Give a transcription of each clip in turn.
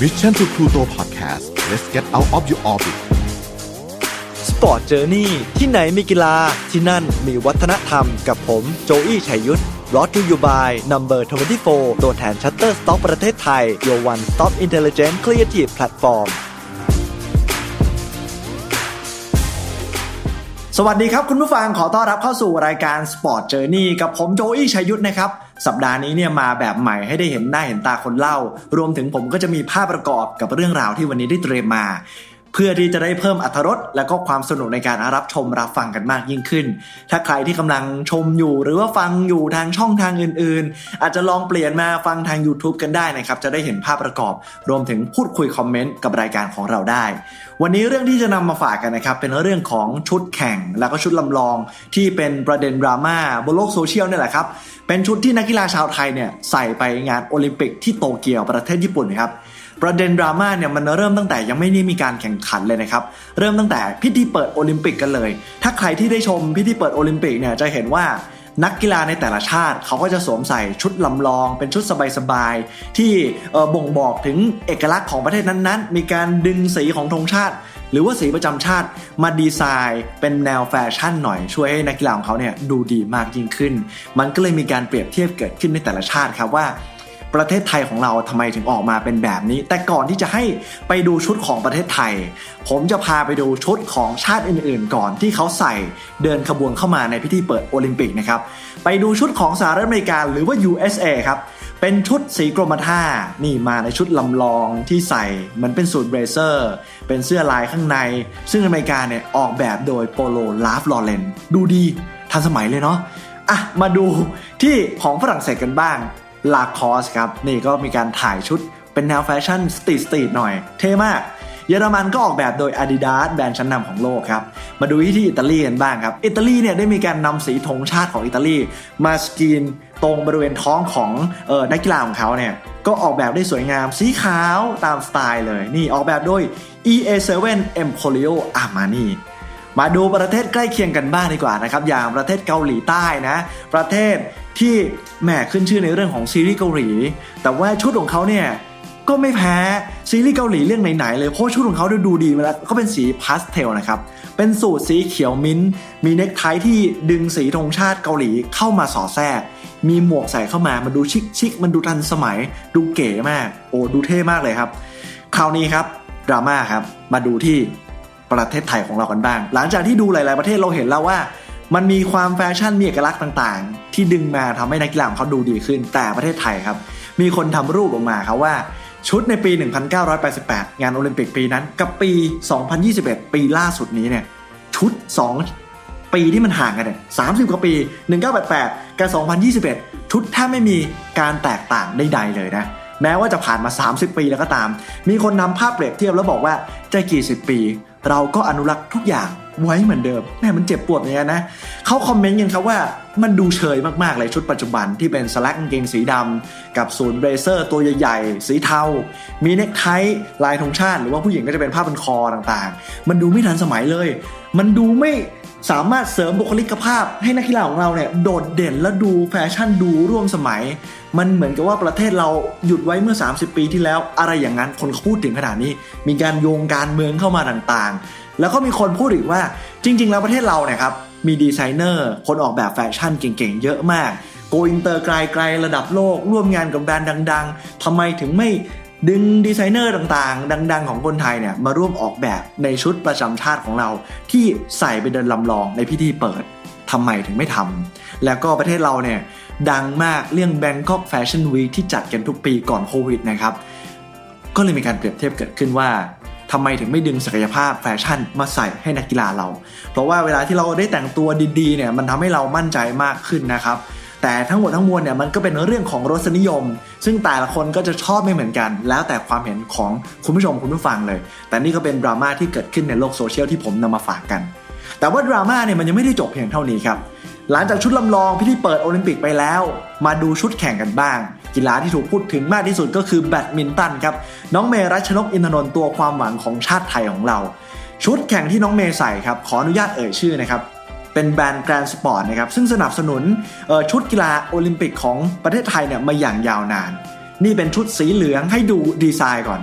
Mission to Pluto Podcast let's get out of your orbit Sport Journey ที่ไหนมีกีฬาที่นั่นมีวัฒนธรรมกับผมโจอี้ชัยยุทธรอ t ูยูบายนัมเบอร์24ตัวแทน Shutterstock ประเทศไทย Your One Stop Intelligent Creative Platform สวัสดีครับคุณผู้ฟังขอต้อนรับเข้าสู่รายการ Sport Journey กับผมโจอี้ชัยยุทธนะครับ สัปดาห์นี้เนี่ยมาแบบใหม่ให้ได้เห็นหน้าเห็นตาคนเล่า รวมถึงผมก็จะมีภาพประกอบกับเรื่องราวที่วันนี้ได้เตรียมมา เพื่อที่จะได้เพิ่มอรรถรสและก็ความสนุกในการรับชมรับฟังกันมากยิ่งขึ้น ถ้าใครที่กำลังชมอยู่ หรือว่าฟังอยู่ทางช่องทางอื่นๆ อาจจะลองเปลี่ยนมาฟังทาง YouTube กันได้นะครับ จะได้เห็นภาพประกอบ รวมถึงพูดคุยคอมเมนต์กับรายการของเราได้ วันนี้เรื่องที่จะนำมาฝากกันนะครับเป็นเรื่องของชุดแข่งแล้วก็ชุดลำลองที่เป็นประเด็นดราม่าบนโลกโซเชียลนี่แหละครับ เป็นชุดที่นักกีฬาชาวไทยเนี่ยใส่ไปงานโอลิมปิกที่โตเกียวประเทศญี่ปุ่นครับประเด็นดราม่าเนี่ยมันเริ่มตั้งแต่ยังไม่ได้มีการแข่งขันเลยนะครับ เริ่มตั้งแต่พิธีเปิดโอลิมปิกกันเลย ถ้าใครที่ได้ชมพิธีเปิดโอลิมปิกเนี่ยจะเห็นว่านักกีฬาในแต่ละชาติเขาก็จะสวมใส่ชุดลำลอง เป็นชุดสบายๆที่บ่งบอกถึงเอกลักษณ์ของประเทศนั้นๆ มีการดึงสีของธงชาติ หรือว่าสีประจำชาติมาดีไซน์เป็นแนวแฟชั่นหน่อยช่วยให้นักกีฬาของเขาเนี่ยดูดีมากยิ่งขึ้น มันก็เลยมีการเปรียบเทียบเกิดขึ้นในแต่ละชาติครับว่าประเทศไทยของเราทำไมถึงออกมาเป็นแบบนี้ แต่ก่อนที่จะให้ไปดูชุดของประเทศไทย ผมจะพาไปดูชุดของชาติอื่นๆ ก่อนที่เขาใส่เดินขบวนเข้ามาในพิธีเปิดโอลิมปิกนะครับ ไปดูชุดของสหรัฐอเมริกาหรือว่า USA ครับ เป็นชุดสีกรมท่า นี่มาในชุดลำลองที่ใส่เหมือนเป็นสูท blazer เป็นเสื้อลายข้างใน ซึ่งอเมริกาเนี่ยออกแบบโดย Polo Ralph Lauren ดูดีทันสมัยเลยเนาะอะมาดูที่ของฝรั่งเศสกันบ้าง Lacoste ครับ นี่ก็มีการถ่ายชุดเป็นแนวแฟชั่น street street หน่อย เท่มาก เยอรมันก็ออกแบบโดย Adidas แบรนด์ชั้นนำของโลกครับ มาดูที่อิตาลีกันบ้างครับ อิตาลีเนี่ยได้มีการนำสีธงชาติของอิตาลีมาสกรีน ตรงบริเวณท้องของออนักกีฬาของเขาเนี่ยก็ออกแบบได้สวยงามสีขาวตามสไตล์เลย นี่ออกแบบโดย EA7 Emporio Armani มาดูประเทศใกล้เคียงกันบ้างดีกว่านะครับ อย่างประเทศเกาหลีใต้นะ ประเทศที่แหมขึ้นชื่อในเรื่องของซีรีส์เกาหลี แต่ว่าชุดของเขาเนี่ย ก็ไม่แพ้ซีรีส์เกาหลีเรื่องไหนๆเลยเพราะชุดของเขาดูดีมาแล้วก็เป็นสีพาสเทลนะครับ เป็นสูตรสีเขียวมิ้นมีเน็กไทที่ดึงสีธงชาติเกาหลีเข้ามาสอดแทรก มีหมวกใส่เข้ามามันดูชิคชิคมันดูทันสมัย ดูเก๋มาก โอ้ดูเท่มากเลยครับ คราวนี้ครับดราม่าครับมาดูที่ประเทศไทยของเรากันบ้าง หลังจากที่ดูหลาย ๆ ประเทศเราเห็นแล้วว่า มันมีความแฟชั่นมีเอกลักษณ์ต่างๆ ที่ดึงมาทำให้นักกีฬาของเขาดูดีขึ้น แต่ประเทศไทยครับ มีคนทำรูปออกมาครับว่า ชุดในปี 1988 งานโอลิมปิกปีนั้น กับปี 2021 ปีล่าสุดนี้เนี่ย ชุด 2 ปีที่มันห่างกันเนี่ย30 กว่าปี 1988 กับ 2021 ชุดแทบไม่มีการแตกต่างใดๆเลยนะ แม้ว่าจะผ่านมา 30 ปีแล้วก็ตาม มีคนนำภาพเปรียบเทียบแล้วบอกว่าจะกี่สิบปี เราก็อนุรักษ์ทุกอย่างไว้เหมือนเดิมแม่มันเจ็บปวดเหมือนกันนะเขาคอมเมนต์กันครับว่ามันดูเฉยมากๆเลยชุดปัจจุบันที่เป็นสแลกกางเกงสีดกับสูท blazer ตัวใหญ่ๆ สีเทา มีเน็กไทลายธงชาติ หรือว่าผู้หญิงก็จะเป็นผ้าพันคอต่างๆ มันดูไม่ทันสมัยเลย มันดูไม่ สามารถเสริมบุคลิกภาพให้นักกีฬาของเราเนี่ยโดดเด่นและดูแฟชั่นดูร่วมสมัย มันเหมือนกับว่าประเทศเราหยุดไว้เมื่อ 30 ปีที่แล้ว อะไรอย่างนั้นคนเขาพูดถึงขนาดนี้ มีการโยงการเมืองเข้ามาต่างๆ แล้วก็มีคนพูดอีกว่าจริง ๆ แล้วประเทศเราเนี่ยครับมีดีไซเนอร์คนออกแบบแฟชั่นเก่งๆ เยอะมากโกอินเตอร์ไกลๆระดับโลกร่วมงานกับแบรนด์ดัง ๆทำไมถึงไม่ ดึงดีไซเนอร์ต่างๆ ดัง ๆ ของคนไทยเนี่ยมาร่วมออกแบบในชุดประจำชาติของเรา ที่ใส่ไปเดินลำลองในพิธีเปิดทำไมถึงไม่ทำแล้วก็ประเทศเราเนี่ยดังมากเรื่อง Bangkok Fashion Week ที่จัดกันทุกปีก่อนโควิดนะครับ ก็เลยมีการเปรียบเทียบเกิดขึ้นว่าทำไมถึงไม่ดึงศักยภาพแฟชั่นมาใส่ให้นักกีฬาเรา เพราะว่าเวลาที่เราได้แต่งตัวดีๆเนี่ยมันทำให้เรามั่นใจมากขึ้นนะครับ แต่ทั้งหมดทั้งมวลเนี่ยมันก็เป็นเรื่องของรสนิยม ซึ่งแต่ละคนก็จะชอบไม่เหมือนกัน แล้วแต่ความเห็นของคุณผู้ชมคุณผู้ฟังเลย แต่นี่ก็เป็นดราม่าที่เกิดขึ้นในโลกโซเชียลที่ผมนำมาฝากกัน แต่ว่าดราม่าเนี่ยมันยังไม่ได้จบเพียงเท่านี้ครับหลังจากชุดลำลองพิธีเปิดโอลิมปิกไปแล้ว มาดูชุดแข่งกันบ้าง กีฬาที่ถูกพูดถึงมากที่สุดก็คือแบดมินตันครับ น้องเมย์รัชนกอินทนนท์ตัวความหวังของชาติไทยของเรา ชุดแข่งที่น้องเมย์ใส่ครับ ขออนุญาตเอ่ยชื่อนะครับ เป็นแบรนด์ Grand Sport นะครับซึ่งสนับสนุนชุดกีฬาโอลิมปิกของประเทศไทยเนี่ยมาอย่างยาวนาน นี่เป็นชุดสีเหลืองให้ดูดีไซน์ก่อน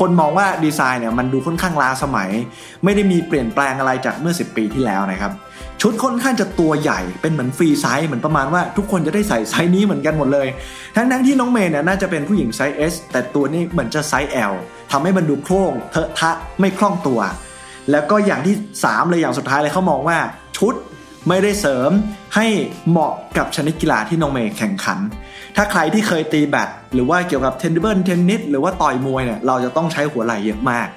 คนมองว่าดีไซน์เนี่ยมันดูค่อนข้างล้าสมัย ไม่ได้มีเปลี่ยนแปลงอะไรจากเมื่อ 10 ปีที่แล้วนะครับชุดค่อนข้างจะตัวใหญ่เป็นเหมือนฟรีไซส์เหมือนประมาณว่าทุกคนจะได้ใส่ไซส์นี้เหมือนกันหมดเลย ทั้งทั้งที่น้องเมย์เนี่ยน่าจะเป็นผู้หญิงไซส์ S แต่ตัวนี้เหมือนจะไซส์ L ทำให้มันดูโคร่งเทอะทะไม่คล่องตัว แล้วก็อย่างที่ 3 เลยอย่างสุดท้ายเลยเขามองว่า ชุดไม่ได้เสริมให้เหมาะกับชนิดกีฬาที่น้องเมย์แข่งขัน ถ้าใครที่เคยตีแบดหรือว่าเกี่ยวกับเทนนิส table tennis หรือว่าต่อยมวยเนี่ยเราจะต้องใช้หัวไหล่เยอะมาก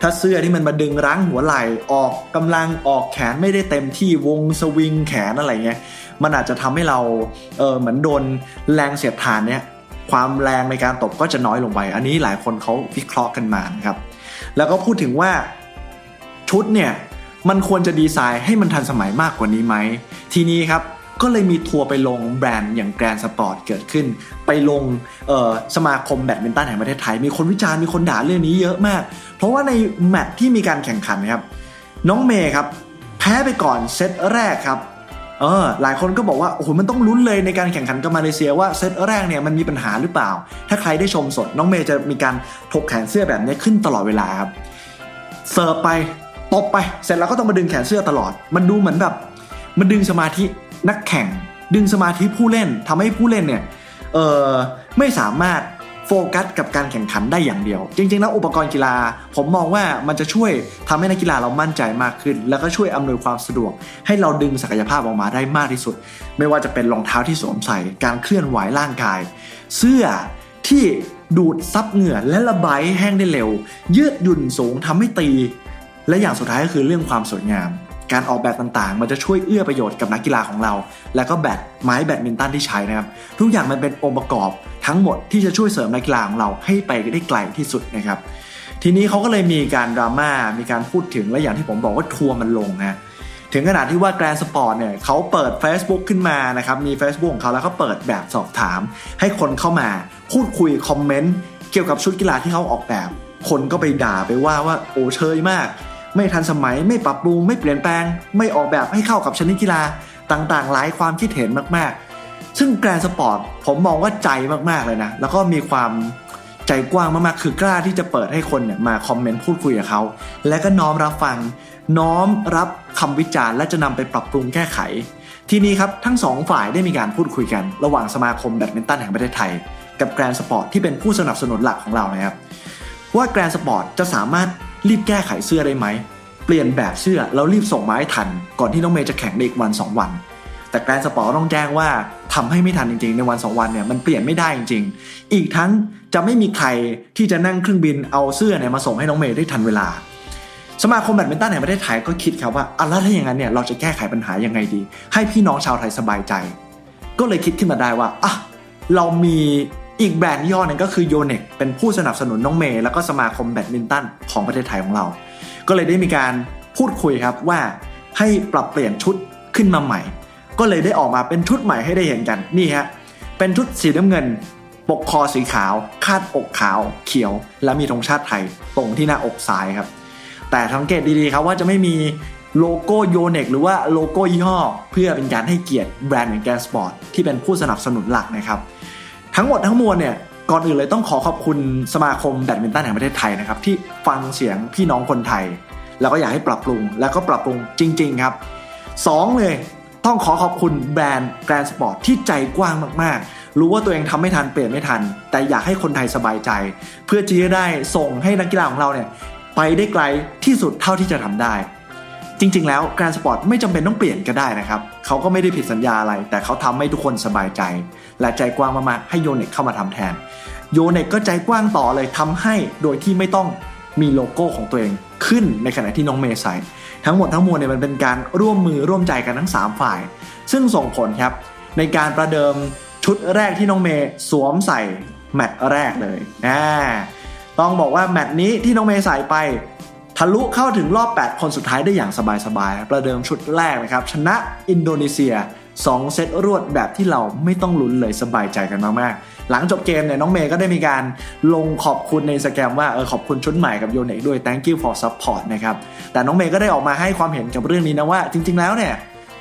ถ้าเสื้อที่มันมาดึงรั้งหัวไหล่ออกกำลังออกแขนไม่ได้เต็มที่วงสวิงแขนอะไรเงี้ย มันอาจจะทำให้เราเออเหมือนโดนแรงเสียดทานเนี่ยความแรงในการตบก็จะน้อยลงไป อันนี้หลายคนเขาวิเคราะห์กันมานะครับ แล้วก็พูดถึงว่าชุดเนี่ย มันควรจะดีไซน์ให้มันทันสมัยมากกว่านี้ไหม ทีนี้ครับก็เลยมีทัวร์ไปลงแบรนด์อย่าง Grand Sport เกิดขึ้น ไปลงสมาคมแบดมินตันแห่งประเทศไทย มีคนวิจารณ์มีคนด่าเรื่องนี้เยอะมาก เพราะว่าในแมตช์ที่มีการแข่งขันนะครับ น้องเมย์ครับ แพ้ไปก่อนเซตแรกครับเออหลายคนก็บอกว่าโอ้โหมันต้องลุ้นเลยในการแข่งขันกับมาเลเซียว่าเซตแรกเนี่ยมันมีปัญหาหรือเปล่า ถ้าใครได้ชมสดน้องเมย์จะมีการถกแขนเสื้อแบบนี้ขึ้นตลอดเวลาครับเสิร์ฟไป ตบไปเสร็จแล้วก็ต้องมาดึงแขนเสื้อตลอด มันดูเหมือนแบบ มันดึงสมาธินักแข่ง ดึงสมาธิผู้เล่นทำให้ผู้เล่นเนี่ยเออไม่สามารถโฟกัสกับการแข่งขันได้อย่างเดียว จริงๆแล้วอุปกรณ์กีฬา ผมมองว่ามันจะช่วยทำให้นักกีฬาเรามั่นใจมากขึ้น แล้วก็ช่วยอำนวยความสะดวก ให้เราดึงศักยภาพออกมาได้มากที่สุด ไม่ว่าจะเป็นรองเท้าที่สวมใส่ การเคลื่อนไหวร่างกาย เสื้อที่ดูดซับเหงื่อและระบายแห้งได้เร็ว ยืดหยุ่นสูงทำให้ตี และอย่างสุดท้ายก็คือเรื่องความสวยงาม การออกแบบต่างๆ มันจะช่วยเอื้อประโยชน์กับนักกีฬาของเรา แล้วก็แบดไม้แบดมินตันที่ใช้นะครับ ทุกอย่างมันเป็นองค์ประกอบทั้งหมดที่จะช่วยเสริมนักกีฬาของเราให้ไปได้ไกลที่สุดนะครับ ทีนี้เขาก็เลยมีการดราม่า มีการพูดถึงและอย่างที่ผมบอกว่าทัวร์มันลงนะถึงขนาดที่ว่า Grand Sport เนี่ยเขาเปิด Facebook ขึ้นมานะครับมี Facebook ของเขาแล้วก็เปิดแบบสอบถาม ให้คนเข้ามาพูดคุยคอมเมนต์เกี่ยวกับชุดกีฬาที่เขาออกแบบ คนก็ไปด่าไปว่าว่าโอ้เชยมาก ไม่ทันสมัยไม่ปรับปรุงไม่เปลี่ยนแปลง ไม่ออกแบบให้เข้ากับชนิดกีฬาต่างๆ หลายความคิดเห็นมากๆ ซึ่ง Grand Sport ผมมองว่าใจมากๆเลยนะ แล้วก็มีความใจกว้างมากๆ คือกล้าที่จะเปิดให้คนเนี่ยมาคอมเมนต์พูดคุยกับเขา และก็น้อมรับฟัง น้อมรับคำวิจารณ์และจะนำไปปรับปรุงแก้ไข ทีนี้ครับทั้งสองฝ่ายได้มีการพูดคุยกัน ระหว่างสมาคมแบดมินตันแห่งประเทศไทย กับ Grand Sport ที่เป็นผู้สนับสนุนหลักของเรานะครับว่า Grand Sport จะสามารถ รีบแก้ไขเสื้อได้ไหม เปลี่ยนแบบเสื้อแล้วรีบส่งมาให้ทัน ก่อนที่น้องเมย์จะแข่งในอีกวัน 2 วัน แต่ Grand Sport ต้องแจ้งว่าทำให้ไม่ทันจริงๆ ในวัน 2 วันเนี่ยมันเปลี่ยนไม่ได้จริง ๆ อีกทั้งจะไม่มีใครที่จะนั่งเครื่องบินเอาเสื้อเนี่ยมาส่งให้น้องเมย์ได้ทันเวลา สมาคมแบดมินตันแห่งประเทศไทยก็คิดครับว่าอะแล้วถ้าอย่างนั้นเนี่ยเราจะแก้ไขปัญหายังไงดี ให้พี่น้องชาวไทยสบายใจ ก็เลยคิดขึ้นมาได้ว่าอะเรามี อีกแบรนด์ย่อยหนึ่งก็คือ Yonex เป็นผู้สนับสนุนน้องเมย์แล้วก็สมาคมแบดมินตันของประเทศไทยของเรา ก็เลยได้มีการพูดคุยครับว่าให้ปรับเปลี่ยนชุดขึ้นมาใหม่ ก็เลยได้ออกมาเป็นชุดใหม่ให้ได้เห็นกันนี่ฮะเป็นชุดสีน้ำเงิน ปกคอสีขาว คาดอกขาว เขียว และมีธงชาติไทยตรงที่หน้าอกซ้ายครับ แต่สังเกตดีๆครับว่าจะไม่มีโลโก้ Yonex หรือว่าโลโก้ยี่ห้อ เพื่อเป็นการให้เกียรติแบรนด์อย่าง Grand Sport ที่เป็นผู้สนับสนุนหลักนะครับ ทั้งหมดทั้งมวลเนี่ยก่อนอื่นเลยต้องขอขอบคุณสมาคมแบดมินตันแห่งประเทศไทยนะครับที่ฟังเสียงพี่น้องคนไทย แล้วก็อยากให้ปรับปรุง แล้วก็ปรับปรุงจริง ๆ ครับสองเลยต้องขอขอบคุณแบรนด์ Grand Sport ที่ใจกว้างมากๆ รู้ว่าตัวเองทำไม่ทันเปลี่ยนไม่ทัน แต่อยากให้คนไทยสบายใจ เพื่อที่จะได้ส่งให้นักกีฬาของเราเนี่ยไปได้ไกลที่สุดเท่าที่จะทำได้ จริง ๆ แล้ว Grand Sport ไม่จำเป็นต้องเปลี่ยนก็ได้นะครับเขาก็ไม่ได้ผิดสัญญาอะไร แต่เขาทำให้ทุกคนสบายใจ และใจกว้างมากๆให้โยเน็กเข้ามาทำแทน โยเน็กก็ใจกว้างต่อเลยทำให้โดยที่ไม่ต้องมีโลโก้ของตัวเองขึ้นในขณะที่น้องเมย์ใส่ทั้งหมดทั้งมวลเนี่ยมันเป็นการร่วมมือร่วมใจกันทั้ง 3 ฝ่าย ซึ่งส่งผลครับในการประเดิมชุดแรกที่น้องเมย์สวมใส่แมตช์แรกเลยนะต้องบอกว่าแมตช์นี้ที่น้องเมย์ใส่ไป ทะลุเข้าถึงรอบ 8 คนสุดท้ายได้อย่างสบายๆ ประเดิมชุดแรกนะครับ ชนะอินโดนีเซีย 2 เซตรวดแบบที่เราไม่ต้องลุ้นเลยสบายใจกันมากๆ หลังจบเกมเนี่ยน้องเมย์ก็ได้มีการลงขอบคุณในสแกมว่าเออขอบคุณชุดใหม่กับ Yonex ด้วย thank you for support นะครับ แต่น้องเมย์ก็ได้ออกมาให้ความเห็นกับเรื่องนี้นะว่า จริง ๆ แล้วเนี่ย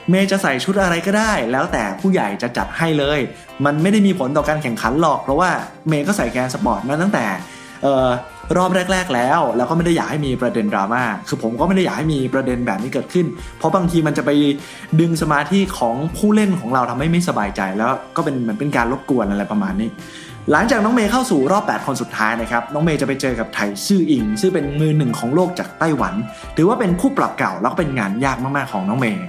เมย์จะใส่ชุดอะไรก็ได้ แล้วแต่ผู้ใหญ่จะจัดให้เลย มันไม่ได้มีผลต่อการแข่งขันหรอก เพราะว่าเมย์ก็ใส่ Grand Sport มาตั้งแต่ รอบแรก ๆ แล้ว แล้วก็ไม่ได้อยากให้มีประเด็นดราม่าคือผมก็ไม่ได้อยากให้มีประเด็นแบบนี้เกิดขึ้น เพราะบางทีมันจะไปดึงสมาธิของผู้เล่นของเราทำให้ไม่สบายใจ แล้วก็เป็นเหมือนเป็นการรบกวนอะไรประมาณนี้ หลังจากน้องเมย์เข้าสู่รอบ 8 คนสุดท้ายนะครับน้องเมย์จะไปเจอกับไทซื่ออิง ซึ่งเป็นมือหนึ่งของโลกจากไต้หวัน ถือว่าเป็นคู่ปรับเก่าแล้วก็เป็นงานยากมากๆของน้องเมย์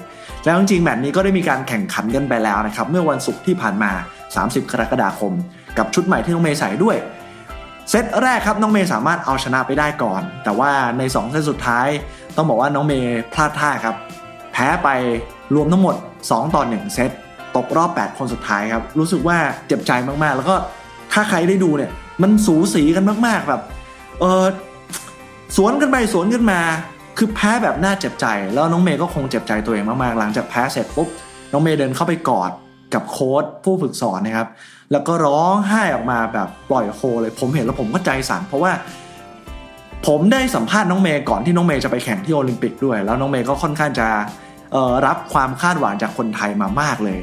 แล้วจริงๆแบบนี้ก็ได้มีการแข่งขันกันไปแล้วนะครับเมื่อวันศุกร์ที่ผ่านมา 30 กรกฎาคม กับชุดใหม่ที่น้องเมย์ใส่ด้วย เซตแรกครับน้องเมย์สามารถเอาชนะไปได้ก่อน แต่ว่าใน 2 เซตสุดท้าย ต้องบอกว่าน้องเมย์พลาดท่าครับ แพ้ไปรวมทั้งหมด 2 ต่อ 1 เซตตกรอบ 8 คนสุดท้ายครับ รู้สึกว่าเจ็บใจมากๆ แล้วก็ถ้าใครได้ดูเนี่ย มันสูสีกันมากๆแบบเออสวนกันไปสวนกันมา คือแพ้แบบน่าเจ็บใจ แล้วน้องเมย์ก็คงเจ็บใจตัวเองมากๆ หลังจากแพ้เสร็จปุ๊บน้องเมย์เดินเข้าไปกอดกับโค้ชผู้ฝึกสอนนะครับ แล้วก็ร้องไห้ออกมาแบบปล่อยโฮเลย ผมเห็นแล้วผมก็ใจสั่นเพราะว่า ผมได้สัมภาษณ์น้องเมย์ก่อนที่น้องเมย์จะไปแข่งที่โอลิมปิกด้วย แล้วน้องเมย์ก็ค่อนข้างจะรับความคาดหวังจากคนไทยมามากเลย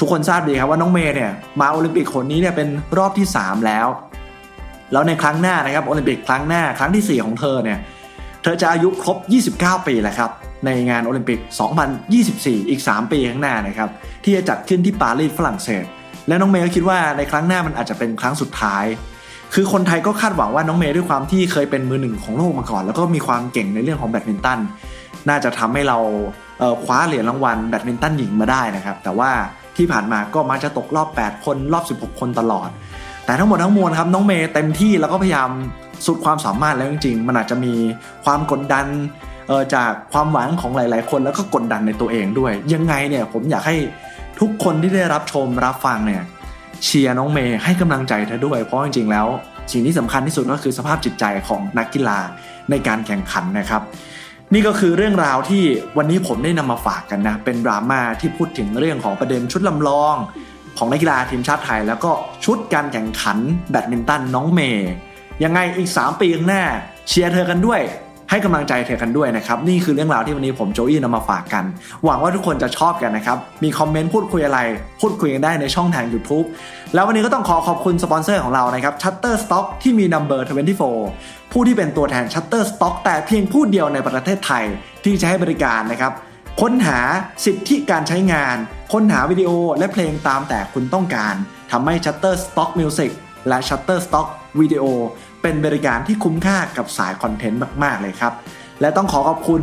ทุกคนทราบดีครับว่าน้องเมย์เนี่ยมาโอลิมปิกคนนี้เนี่ยเป็นรอบที่ 3 แล้ว แล้วในครั้งหน้านะครับโอลิมปิกครั้งหน้าครั้งที่ 4 ของเธอเนี่ยเธอจะอายุครบ 29 ปีแล้วครับในงานโอลิมปิก 2024 อีก 3 ปีข้างหน้านะครับที่จะจัดขึ้นที่ปารีสฝรั่งเศส และน้องเมย์ก็คิดว่าในครั้งหน้ามันอาจจะเป็นครั้งสุดท้าย คือคนไทยก็คาดหวังว่าน้องเมย์ด้วยความที่เคยเป็นมือหนึ่งของโลกมาก่อน แล้วก็มีความเก่งในเรื่องของแบดมินตันน่าจะทำให้เราเคว้าเหรียญรางวัลแบดมินตันหญิงมาได้นะครับ แต่ว่าที่ผ่านมาก็มักจะตกรอบ 8 คนรอบ 16 คนตลอด แต่ทั้งหมดทั้งมวลครับน้องเมย์เต็มที่แล้วก็พยายามสุดความสามารถแล้วจริงๆ มันอาจจะมีความกดดันจากความหวังของหลาย ๆ คนแล้วก็กดดันในตัวเองด้วย ยังไงเนี่ยผมอยากให้ ทุกคนที่ได้รับชมรับฟังเนี่ยเชียร์น้องเมย์ให้กำลังใจเธอด้วย เพราะจริงๆแล้ว สิ่งที่สำคัญที่สุดก็คือสภาพจิตใจของนักกีฬาในการแข่งขันนะครับ นี่ก็คือเรื่องราวที่วันนี้ผมได้นำมาฝากกันนะเป็นดราม่าที่พูดถึงเรื่องของประเด็นชุดลำลอง ของนักกีฬาทีมชาติไทย แล้วก็ชุดการแข่งขันแบดมินตันน้องเมย์ยังไงอีก 3 ปีข้างหน้าเชียร์เธอกันด้วย ให้กำลังใจเธอกันด้วยนะครับ นี่คือเรื่องราวที่วันนี้ผมโจอี้นำมาฝากกัน หวังว่าทุกคนจะชอบกันนะครับ มีคอมเมนต์พูดคุยอะไร พูดคุยกันได้ในช่องทาง YouTube แล้ววันนี้ก็ต้องขอขอบคุณสปอนเซอร์ของเรานะครับ Shutterstock ที่มี Number 24 ผู้ที่เป็นตัวแทน Shutterstock แต่เพียงผู้เดียวในประเทศไทยที่จะให้บริการนะครับค้นหาสิทธิการใช้งาน ค้นหาวิดีโอและเพลงตามแต่คุณต้องการทำให้ Shutterstock Music และ Shutterstock Video เป็นบริการที่คุ้มค่ากับสายคอนเทนต์มาก ๆ เลยครับ และต้องขอขอบคุณ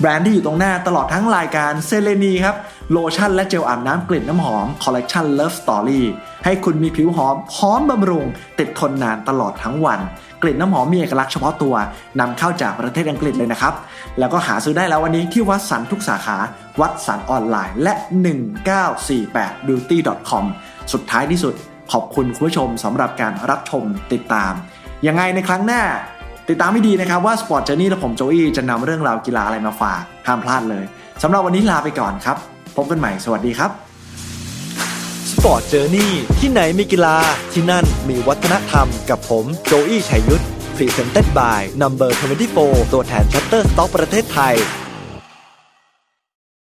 แบรนด์ที่อยู่ตรงหน้าตลอดทั้งรายการเซเลนีครับโลชั่นและเจลอาบน้ำกลิ่นน้ำหอมคอลเลกชัน Love Story ให้คุณมีผิวหอมพร้อมบำรุง ติดทนนานตลอดทั้งวัน กลิ่นน้ำหอมมีเอกลักษณ์เฉพาะตัวนำเข้าจากประเทศอังกฤษเลยนะครับ แล้วก็หาซื้อได้แล้ววันนี้ที่ Watsons ทุกสาขา Watsons ออนไลน์และ 1948 beauty com สุดท้ายที่สุด ขอบคุณคุณผู้ชมสำหรับการรับชมติดตาม ยังไงในครั้งหน้า ติดตามให้ดีนะครับว่า Sport Journey และผมโจอี้จะนำเรื่องราวกีฬาอะไรมาฝากห้ามพลาดเลยสำหรับวันนี้ลาไปก่อนครับ พบกันใหม่สวัสดีครับ Sport Journey ที่ไหนมีกีฬาที่นั่นมีวัฒนธรรมกับผมโจอี้ชัยยุทธ Presented by Number 24 ตัวแทน Shutterstock ประเทศไทย